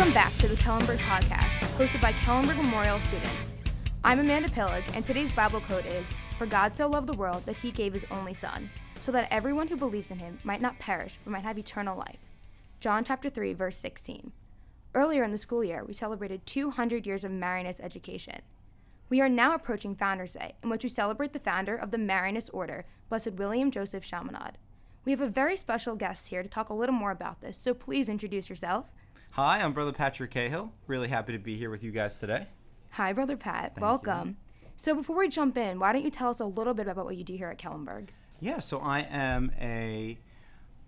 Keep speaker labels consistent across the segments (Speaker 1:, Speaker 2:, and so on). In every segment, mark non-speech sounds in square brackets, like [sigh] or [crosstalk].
Speaker 1: Welcome back to the Kellenberg Podcast, hosted by Kellenberg Memorial students. I'm Amanda Pillig, and today's Bible quote is For God so loved the world that he gave his only Son, so that everyone who believes in him might not perish, but might have eternal life. John chapter 3, verse 16. Earlier in the school year, we celebrated 200 years of Marianist education. We are now approaching Founders Day, in which we celebrate the founder of the Marianist Order, Blessed William Joseph Chaminade. We have a very special guest here to talk a little more about this, so please introduce yourself.
Speaker 2: Hi, I'm Brother Patrick Cahill. Really happy to be here with you guys today.
Speaker 1: Hi, Brother Pat.
Speaker 2: Thank
Speaker 1: Welcome.
Speaker 2: you.
Speaker 1: So, before we jump in, why don't you tell us a little bit about what you do here at Kellenberg?
Speaker 2: Yeah, so I am a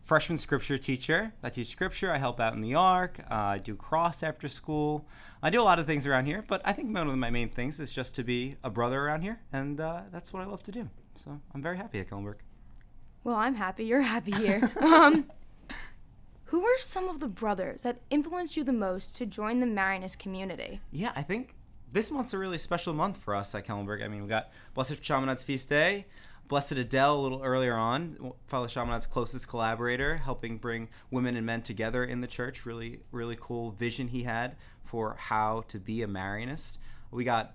Speaker 2: freshman scripture teacher. I teach scripture. I help out in the ARC. Uh, I do cross after school. I do a lot of things around here, but I think one of my main things is just to be a brother around here, and uh, that's what I love to do. So I'm very happy at Kellenberg.
Speaker 1: Well, I'm happy you're happy here. [laughs] um, who were some of the brothers that influenced you the most to join the Marianist community?
Speaker 2: Yeah, I think this month's a really special month for us at Kellenberg. I mean, we got Blessed Chaminade's feast day, Blessed Adele a little earlier on, Father Chaminade's closest collaborator, helping bring women and men together in the church. Really, really cool vision he had for how to be a Marianist. We got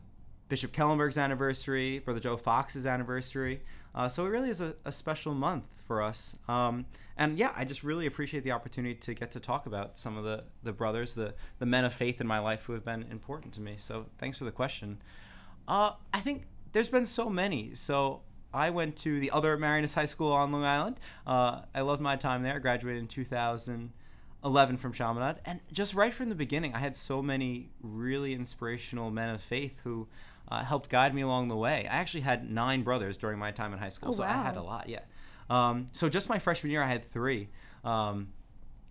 Speaker 2: Bishop Kellenberg's anniversary, Brother Joe Fox's anniversary. Uh, so it really is a, a special month for us. Um, and yeah, I just really appreciate the opportunity to get to talk about some of the, the brothers, the, the men of faith in my life who have been important to me. So thanks for the question. Uh, I think there's been so many. So I went to the other Marianist High School on Long Island. Uh, I loved my time there. I graduated in 2011 from Chaminade. And just right from the beginning, I had so many really inspirational men of faith who uh, helped guide me along the way. I actually had nine brothers during my time in high school,
Speaker 1: Oh,
Speaker 2: so I had a lot, yeah. Um, so just my freshman year, I had three. Um,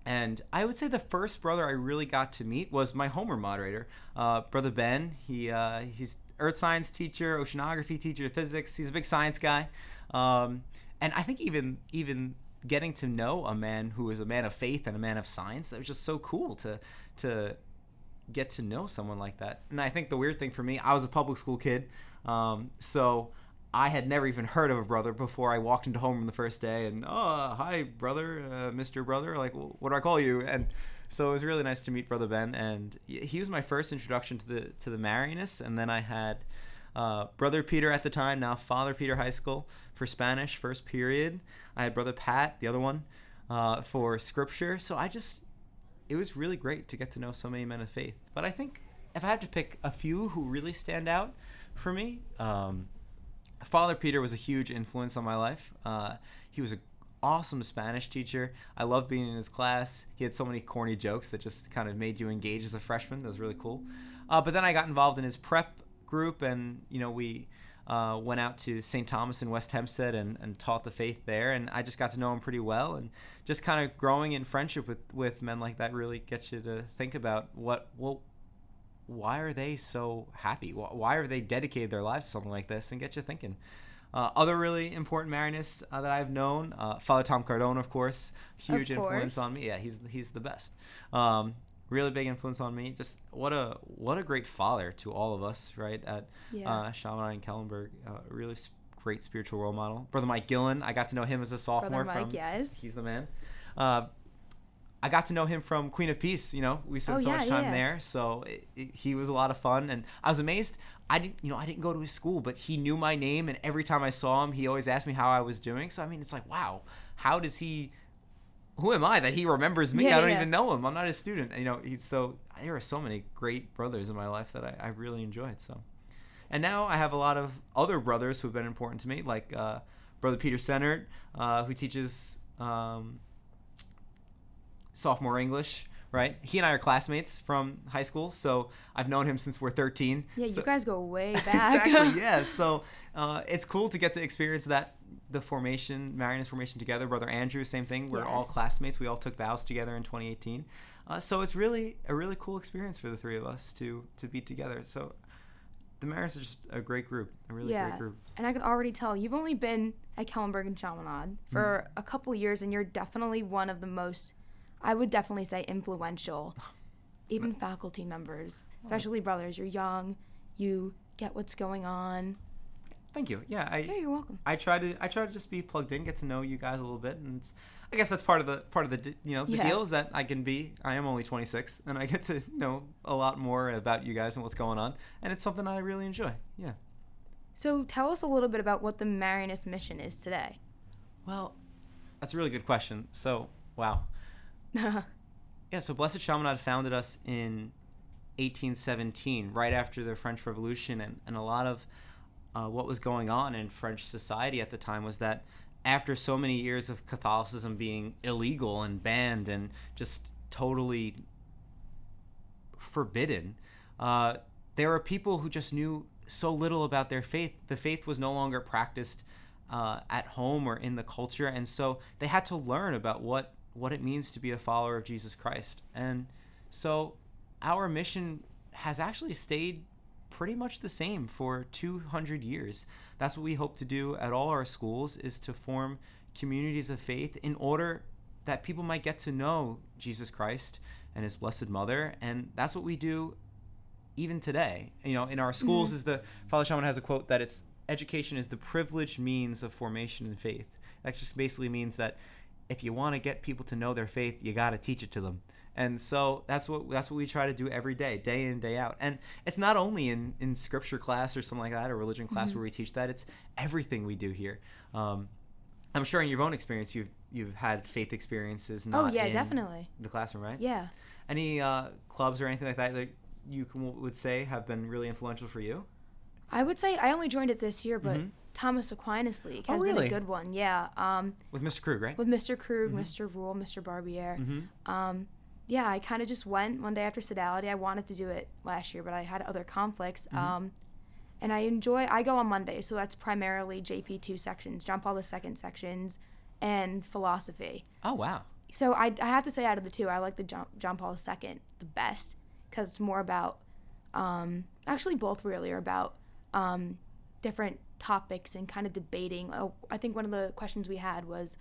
Speaker 2: and I would say the first brother I really got to meet was my Homer moderator, uh, Brother Ben. He uh, he's earth science teacher, oceanography teacher, physics. He's a big science guy, um, and I think even even getting to know a man who is a man of faith and a man of science, it was just so cool to to get to know someone like that. And I think the weird thing for me, I was a public school kid, um, so I had never even heard of a brother before I walked into homeroom the first day. And oh, hi, brother, uh, Mister Brother, like wh- what do I call you? And so it was really nice to meet Brother Ben, and he was my first introduction to the to the Marianists. And then I had uh, Brother Peter at the time, now Father Peter High School for Spanish, first period. I had Brother Pat, the other one, uh, for Scripture. So I just it was really great to get to know so many men of faith. But I think if I had to pick a few who really stand out for me, um, Father Peter was a huge influence on my life. Uh, he was an awesome Spanish teacher. I loved being in his class. He had so many corny jokes that just kind of made you engage as a freshman. That was really cool. Uh, but then I got involved in his prep group, and you know we uh, went out to St. Thomas in West Hempstead and, and taught the faith there. And I just got to know him pretty well. And just kind of growing in friendship with, with men like that really gets you to think about what what why are they so happy? Why are they dedicated their lives to something like this? And get you thinking. Uh, other really important Marianists uh, that I've known, uh, Father Tom Cardone, of course, huge
Speaker 1: Of
Speaker 2: influence on me. Yeah, he's he's the best. Um, really big influence on me. Just what a what a great father to all of us, right? At
Speaker 1: Yeah.
Speaker 2: uh, Chaminade and Kellenberg, uh, really s- great spiritual role model. Brother Mike Gillen, I got to know him as a sophomore.
Speaker 1: Brother Mike,
Speaker 2: from,
Speaker 1: yes.
Speaker 2: he's the man. Uh, I got to know him from Queen of Peace. You know, we spent
Speaker 1: Oh,
Speaker 2: so
Speaker 1: yeah,
Speaker 2: much time
Speaker 1: yeah.
Speaker 2: there, so it, it, he was a lot of fun, and I was amazed. I didn't, you know, I didn't go to his school, but he knew my name, and every time I saw him, he always asked me how I was doing. So I mean, it's like, wow, how does he? Who am I that he remembers me?
Speaker 1: Yeah,
Speaker 2: I don't
Speaker 1: yeah.
Speaker 2: even know him. I'm not his student. You know, he's so. There are so many great brothers in my life that I, I really enjoyed. So, and now I have a lot of other brothers who've been important to me, like uh, Brother Peter Sennert, uh, who teaches um, sophomore English. Right, he and I are classmates from high school, so I've known him since we're 13.
Speaker 1: Yeah,
Speaker 2: So-
Speaker 1: you guys go way [laughs] back.
Speaker 2: exactly. [laughs] Yeah. So uh, it's cool to get to experience that the formation, Marianist formation together. Brother Andrew, same thing. We're all classmates. We all took vows together in 2018. Uh, so it's really a really cool experience for the three of us to to be together. So the Marianists are just a great group, a really
Speaker 1: yeah.
Speaker 2: great group.
Speaker 1: And I can already tell you've only been at Kellenberg and Chaminade for
Speaker 2: Mm-hmm.
Speaker 1: a couple years, and you're definitely one of the most, I would definitely say, influential, [sighs] even faculty members, especially brothers. You're young, you get what's going on.
Speaker 2: Thank you. Yeah, I
Speaker 1: Yeah, you're welcome.
Speaker 2: I try to I try to just be plugged in, get to know you guys a little bit, and I guess that's part of the part of the you know the
Speaker 1: Yeah.
Speaker 2: deal is that I can be I am only 26 and I get to know a lot more about you guys and what's going on, and it's something I really enjoy. Yeah.
Speaker 1: So tell us a little bit about what the Marianist mission is today.
Speaker 2: Well, that's a really good question. So wow. [laughs] Yeah, so Blessed Chaminade founded us in 1817, right after the French Revolution, and, and a lot of uh, what was going on in French society at the time was that after so many years of Catholicism being illegal and banned and just totally forbidden, uh, there were people who just knew so little about their faith. The faith was no longer practiced uh, at home or in the culture, and so they had to learn about what what it means to be a follower of Jesus Christ. And so our mission has actually stayed pretty much the same for 200 years. That's what we hope to do at all our schools is to form communities of faith in order that people might get to know Jesus Christ and his blessed mother and that's what we do even today. You know, in our mm-hmm. schools is the Father Chaminade has a quote that it's education is the privileged means of formation in faith. That just basically means that if you want to get people to know their faith, you got to teach it to them. And so that's what that's what we try to do every day, day in day out. And it's not only in in scripture class or something like that, or religion class where we teach that. It's everything we do here. Um, I'm sure in your own experience, you've you've had faith experiences. Not
Speaker 1: oh yeah,
Speaker 2: in
Speaker 1: definitely.
Speaker 2: The classroom, right?
Speaker 1: Yeah.
Speaker 2: Any uh, clubs or anything like that that you can, would say have been really influential for you?
Speaker 1: I would say I only joined it this year, but
Speaker 2: Mhm.
Speaker 1: Thomas Aquinas League
Speaker 2: Oh,
Speaker 1: has been a good one. Yeah. Um,
Speaker 2: With Mr. Krug, right?
Speaker 1: with Mr. Krug,
Speaker 2: Mhm.
Speaker 1: Mr. Rule, Mr. Barbier.
Speaker 2: mm-hmm.
Speaker 1: Um, yeah, I kind of just went one day after Sodality. I wanted to do it last year, but I had other conflicts.
Speaker 2: Mhm.
Speaker 1: Um, and I enjoy. I go on Monday, so that's primarily JP two sections, John Paul II sections, and philosophy.
Speaker 2: Oh wow.
Speaker 1: So I, I have to say, out of the two, I like the John, John Paul II the best because it's more about, um, actually both really are about um, different topics and kind of debating. Oh, I think one of the questions we had was,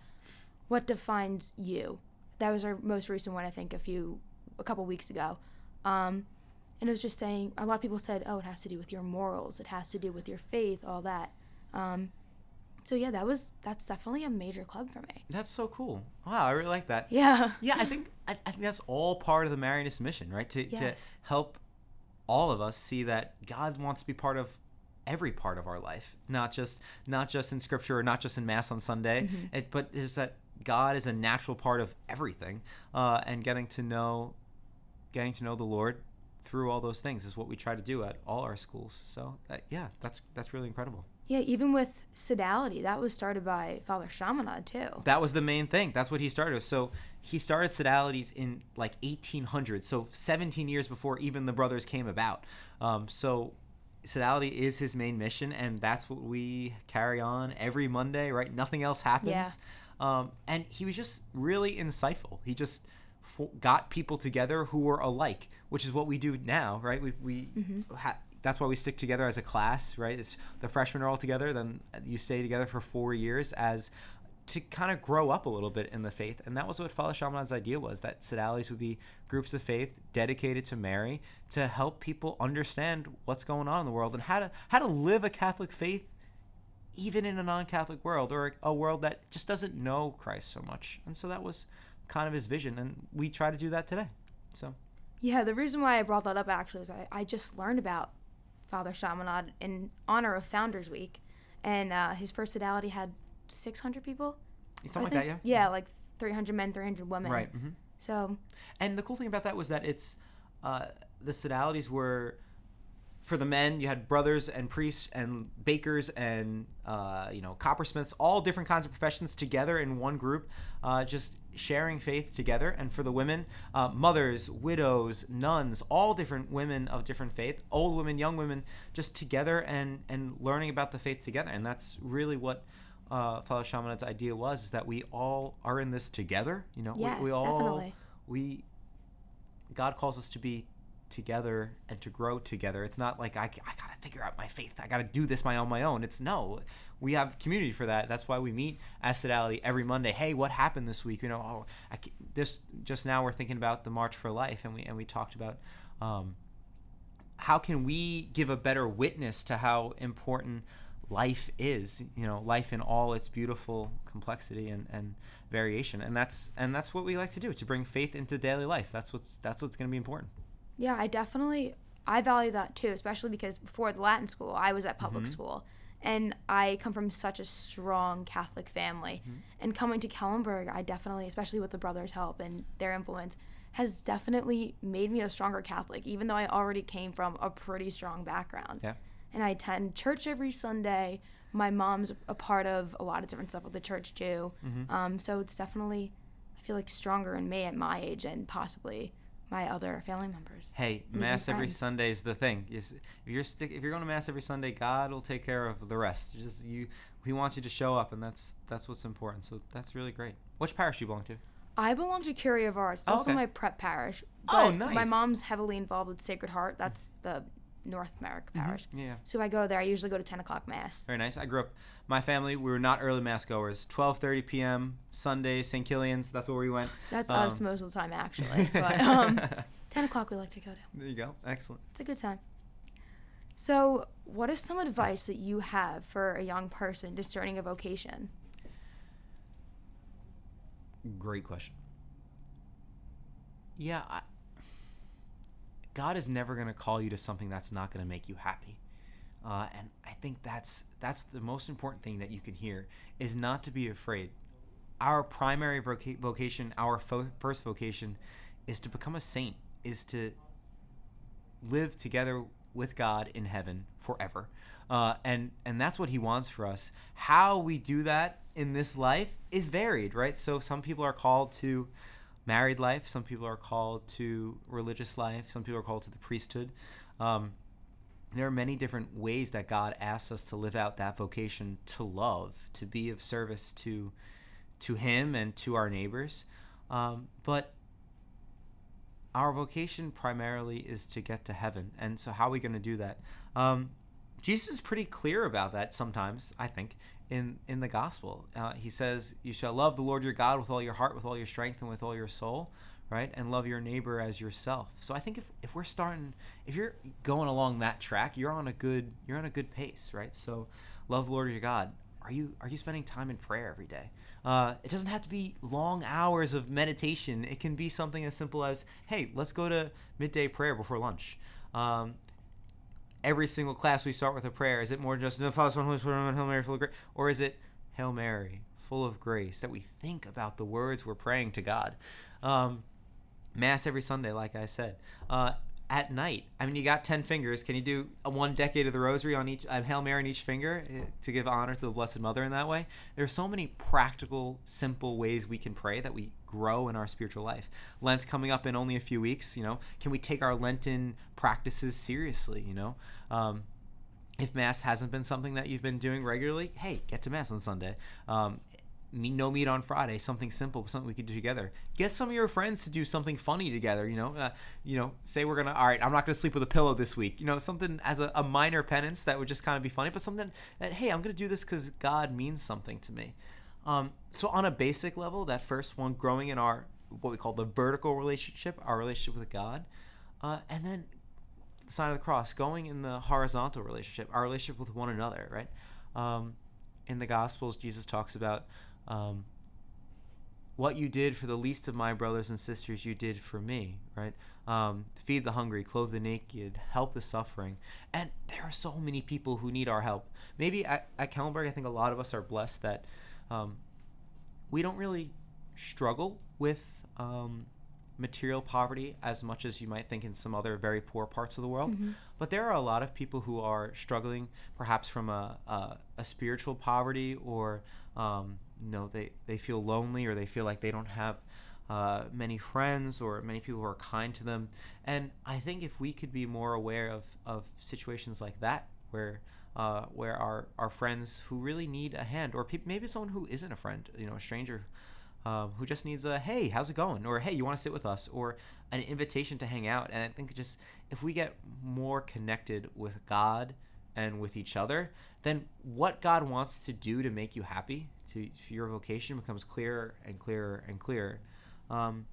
Speaker 1: what defines you? That was our most recent one, I think, a few, a couple weeks ago. Um, and it was just saying, a lot of people said, oh, it has to do with your morals, it has to do with your faith, all that. Um, so yeah, that was that's definitely a major club for me.
Speaker 2: That's so cool. Wow, I really like that.
Speaker 1: Yeah.
Speaker 2: Yeah, I think I, I think that's all part of the Marianist mission, right? To to help all of us see that God wants to be part of every part of our life, not just not just in Scripture or not just in Mass on Sunday,
Speaker 1: Mm-hmm.
Speaker 2: it, but is that God is a natural part of everything, uh, and getting to know getting to know the Lord through all those things is what we try to do at all our schools. So that, yeah, that's that's really incredible.
Speaker 1: Yeah, even with Sodality, that was started by Father Chaminade too.
Speaker 2: That was the main thing. That's what he started. So he started Sodalities in like 1800, so 17 years before even the brothers came about. Um, so Sodality is his main mission, and that's what we carry on every Monday, right? Nothing else happens. Um, and he was just really insightful. He just got people together who were alike, which is what we do now, right? We, we ha- that's why we stick together as a class, right? It's the freshmen are all together, then you stay together for four years as to kind of grow up a little bit in the faith. And that was what Father Chaminade's idea was that Sodalities would be groups of faith dedicated to Mary to help people understand what's going on in the world and how to how to live a Catholic faith even in a non-Catholic world or a world that just doesn't know Christ so much. And so that was kind of his vision and we try to do that today. So
Speaker 1: Yeah, the reason why I brought that up actually is I, I just learned about Father Chaminade in honor of Founders Week, and uh, his first Sodality had 600 people.
Speaker 2: something
Speaker 1: I
Speaker 2: like that, yeah.
Speaker 1: Yeah, like 300 men, 300 women.
Speaker 2: Right. hmm
Speaker 1: So
Speaker 2: And the cool thing about that was that it's uh, the sodalities were for the men. You had brothers and priests and bakers and uh, you know coppersmiths, all different kinds of professions together in one group, uh, just sharing faith together. And for the women, uh, mothers, widows, nuns, all different women of different faith, old women, young women, just together and and learning about the faith together. And that's really what. Uh, Father Chaminade's idea was is that we all are in this together. You know,
Speaker 1: Yes,
Speaker 2: we, we all
Speaker 1: definitely.
Speaker 2: we God calls us to be together and to grow together. It's not like I, I gotta figure out my faith. I gotta do this my on my own. It's no, we have community for that. That's why we meet as Sodality every Monday. Hey, what happened this week? You know, oh, I, this just now we're thinking about the March for Life, and we and we talked about um, how can we give a better witness to how important life is you know life in all its beautiful complexity and, and variation and that's and that's what we like to do to bring faith into daily life that's what's that's what's going to be important
Speaker 1: Yeah, I definitely I value that too, especially because before the Latin school, I was at public
Speaker 2: Mhm.
Speaker 1: school. And I come from such a strong Catholic family.
Speaker 2: Mhm.
Speaker 1: And coming to Kellenberg, I definitely, especially with the brothers' help and their influence, has definitely made me a stronger Catholic, even though I already came from a pretty strong background.
Speaker 2: Yeah.
Speaker 1: And I attend church every Sunday. My mom's a part of a lot of different stuff with the church too.
Speaker 2: Mhm.
Speaker 1: Um, so it's definitely, I feel like, stronger in me at my age and possibly my other family members.
Speaker 2: hey mass every sunday is the thing if you're stick if you're going to mass every sunday god will take care of the rest just you he wants you to show up and that's that's what's important so that's really great which parish do you belong to
Speaker 1: I belong to Curé of Ars. It's
Speaker 2: Oh,
Speaker 1: also
Speaker 2: okay.
Speaker 1: my prep parish.
Speaker 2: Oh,
Speaker 1: but My mom's heavily involved with Sacred Heart. That's the North Merrick parish.
Speaker 2: yeah
Speaker 1: So I go there. I usually go to 10 o'clock mass.
Speaker 2: Very nice. I grew up. My family, we were not early mass goers. 12:30 p.m. Sunday, St. Killian's. That's where we went.
Speaker 1: That's
Speaker 2: Um,
Speaker 1: us most of the time, actually. [laughs] But um, [laughs] 10 o'clock we like to go to.
Speaker 2: there you go. Excellent.
Speaker 1: It's a good time. So, what is some advice that you have for a young person discerning a vocation?
Speaker 2: Great question. Yeah, I, God is never going to call you to something that's not going to make you happy. Uh, and I think that's that's the most important thing that you can hear is not to be afraid. Our primary voca- vocation, our fo- first vocation, is to become a saint. Is to live together with God in heaven forever. Uh, and and that's what he wants for us. How we do that in this life is varied, right? So some people are called to married life, some people are called to religious life, some people are called to the priesthood. Um, there are many different ways that God asks us to live out that vocation to love, to be of service to to Him and to our neighbors. Um, but our vocation primarily is to get to heaven. And so, how are we going to do that? Um, Jesus is pretty clear about that sometimes, I think, in, in the gospel. Uh, he says, You shall love the Lord your God with all your heart, with all your strength, and with all your soul, right? And love your neighbor as yourself. So I think if, if we're starting, if you're going along that track, you're on a good, you're on a good pace, right? So love the Lord your God. Are you, are you spending time in prayer every day? Uh, it doesn't have to be long hours of meditation. It can be something as simple as, hey, let's go to midday prayer before lunch. Um, every single class we start with a prayer. Is it more just no Father, Son, Holy Spirit, Hail Mary, full of grace, or is it Hail Mary, full of grace? That we think about the words we're praying to God. Um, Mass every Sunday, like I said. Uh, at night, I mean, you got ten fingers. Can you do a one decade of the Rosary on each uh, Hail Mary on each finger eh, to give honor to the Blessed Mother in that way? There are so many practical, simple ways we can pray that we grow in our spiritual life. Lent's coming up in only a few weeks. You know, can we take our Lenten practices seriously? You know, um, if mass hasn't been something that you've been doing regularly, hey, get to mass on Sunday. Um, no meat on Friday, something simple, something we could do together. Get some of your friends to do something funny together. You know, uh, you know, say we're gonna. All right, I'm not gonna sleep with a pillow this week. You know, something as a, a minor penance that would just kind of be funny, but something that hey, I'm gonna do this because God means something to me. Um, so on a basic level, that first one, growing in our what we call the vertical relationship, our relationship with God, uh, and then the sign of the cross, going in the horizontal relationship, our relationship with one another, right? Um, in the Gospels, Jesus talks about um, what you did for the least of my brothers and sisters, you did for me, right? Um, feed the hungry, clothe the naked, help the suffering. And there are so many people who need our help. Maybe at, at Kellenberg, I think a lot of us are blessed that um, we don't really struggle with um, material poverty as much as you might think in some other very poor parts of the world.
Speaker 1: Mhm.
Speaker 2: But there are a lot of people who are struggling, perhaps from a, a, a spiritual poverty, or um, you know they, they feel lonely, or they feel like they don't have uh, many friends, or many people who are kind to them. And I think if we could be more aware of, of situations like that, where uh, where our, our friends who really need a hand, or peop maybe someone who isn't a friend, you know, a stranger um, who just needs a hey, how's it going? Or hey, you want to sit with us? Or an invitation to hang out. And I think just if we get more connected with God and with each other, then what God wants to do to make you happy, to, your vocation, becomes clearer and clearer and clearer. Um,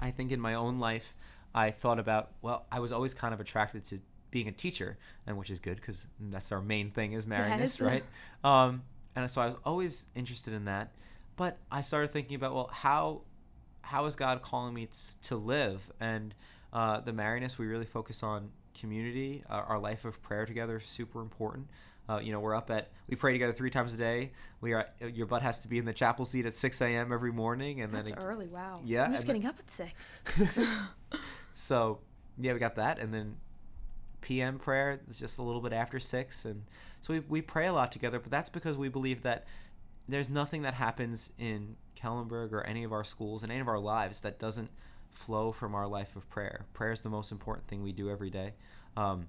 Speaker 2: I think in my own life, I thought about well, I was always kind of attracted to being a teacher, and which is good because that's our main thing is Marianist,
Speaker 1: Yes.
Speaker 2: right? [laughs] Um, and so I was always interested in that. But I started thinking about well, how how is God calling me t- to live? And uh, the Marianist, we really focus on community. Uh, our life of prayer together is super important. Uh, you know, we're up at we pray together three times a day. We are your butt has to be in the chapel seat at 6 a.m. every morning, and
Speaker 1: That's
Speaker 2: then it-
Speaker 1: early. Wow.
Speaker 2: Yeah,
Speaker 1: I'm just
Speaker 2: and then-
Speaker 1: getting up at six. [laughs]
Speaker 2: so yeah, we got that, and then PM prayer is just a little bit after six, and so we we pray a lot together. But that's because we believe that there's nothing that happens in Kellenberg or any of our schools and any of our lives that doesn't flow from our life of prayer. Prayer is the most important thing we do every day. Um,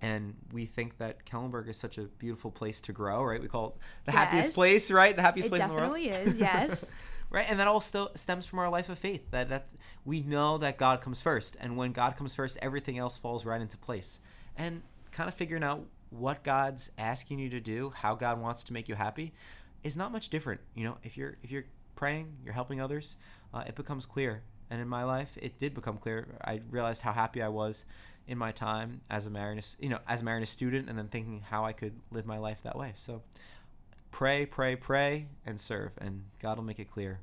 Speaker 2: and we think that Kellenberg is such a beautiful place to grow, right? We call it the happiest place, right? The happiest
Speaker 1: It
Speaker 2: place in the world.
Speaker 1: definitely is. Yes. [laughs]
Speaker 2: right and that all still stems from our life of faith that that we know that god comes first and when god comes first everything else falls right into place and kind of figuring out what god's asking you to do how god wants to make you happy is not much different you know if you're if you're praying you're helping others uh, it becomes clear and in my life it did become clear i realized how happy i was in my time as a Marianist, you know, as a Marianist student, and then thinking how I could live my life that way. So, pray, pray, pray, and serve, and God will make it clear.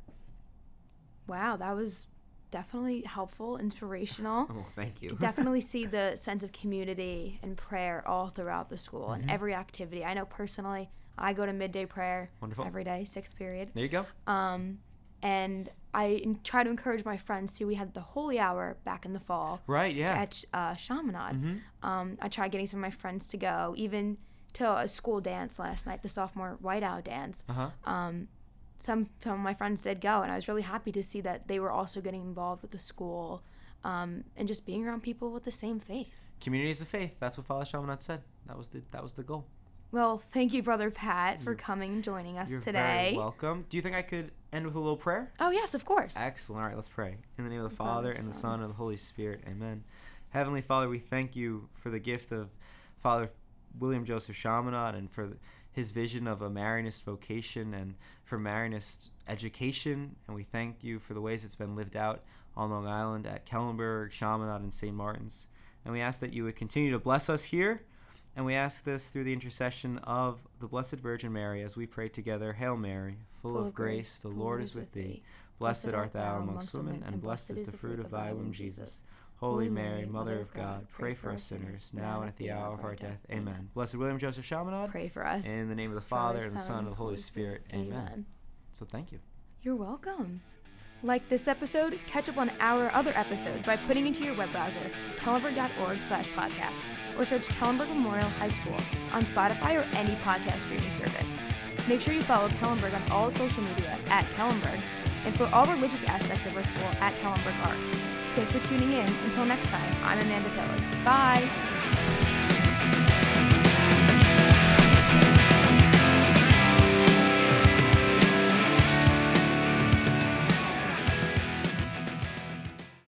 Speaker 1: wow, that was definitely helpful, inspirational. [laughs]
Speaker 2: Oh, thank you.
Speaker 1: definitely see the sense of community and prayer all throughout the school and every activity. I know personally, I go to midday prayer
Speaker 2: Wonderful.
Speaker 1: every day, sixth period.
Speaker 2: There you go.
Speaker 1: Um, and I try to encourage my friends too. We had the holy hour back in the fall
Speaker 2: Right, yeah.
Speaker 1: at uh, Chaminade.
Speaker 2: Mhm.
Speaker 1: Um, I tried getting some of my friends to go, even to a school dance last night, the sophomore whiteout dance.
Speaker 2: Uh huh.
Speaker 1: Um, some some of my friends did go, and I was really happy to see that they were also getting involved with the school, um, and just being around people with the same faith.
Speaker 2: Communities of faith. That's what Father Chaminade said. That was the that was the goal.
Speaker 1: Well, thank you, Brother Pat, for coming and joining us
Speaker 2: You're
Speaker 1: today.
Speaker 2: very welcome. Do you think I could end with a little prayer?
Speaker 1: Oh yes, of course.
Speaker 2: Excellent. All right, let's pray. In the name of the
Speaker 1: The
Speaker 2: Father, and the
Speaker 1: Son.
Speaker 2: Son, and the Holy Spirit. Amen. Heavenly Father, we thank you for the gift of Father William Joseph Chaminade and for his vision of a Marianist vocation and for Marianist education. And we thank you for the ways it's been lived out on Long Island at Kellenberg, Chaminade, and St. Martin's. And we ask that you would continue to bless us here. And we ask this through the intercession of the Blessed Virgin Mary as we pray together Hail Mary, full, of grace, the Lord is with thee. Blessed art thou amongst women, and blessed is the fruit of thy womb, Jesus. Holy Mary, Mother of God, pray for us sinners, now and at the hour of our death. Amen. Blessed William Joseph Chaminade,
Speaker 1: Pray for us.
Speaker 2: in the name of the Father, and the Son, and the Holy Spirit. Amen. So thank you.
Speaker 1: You're welcome. Like this episode, catch up on our other episodes by putting into your web browser kellenberg.org slash podcast or search Kellenberg Memorial High School on Spotify or any podcast streaming service. Make sure you follow Kellenberg on all social media at Kellenberg and for all religious aspects of our school at Kellenberg Art. Thanks for tuning in. Until next time, I'm Amanda Pillig.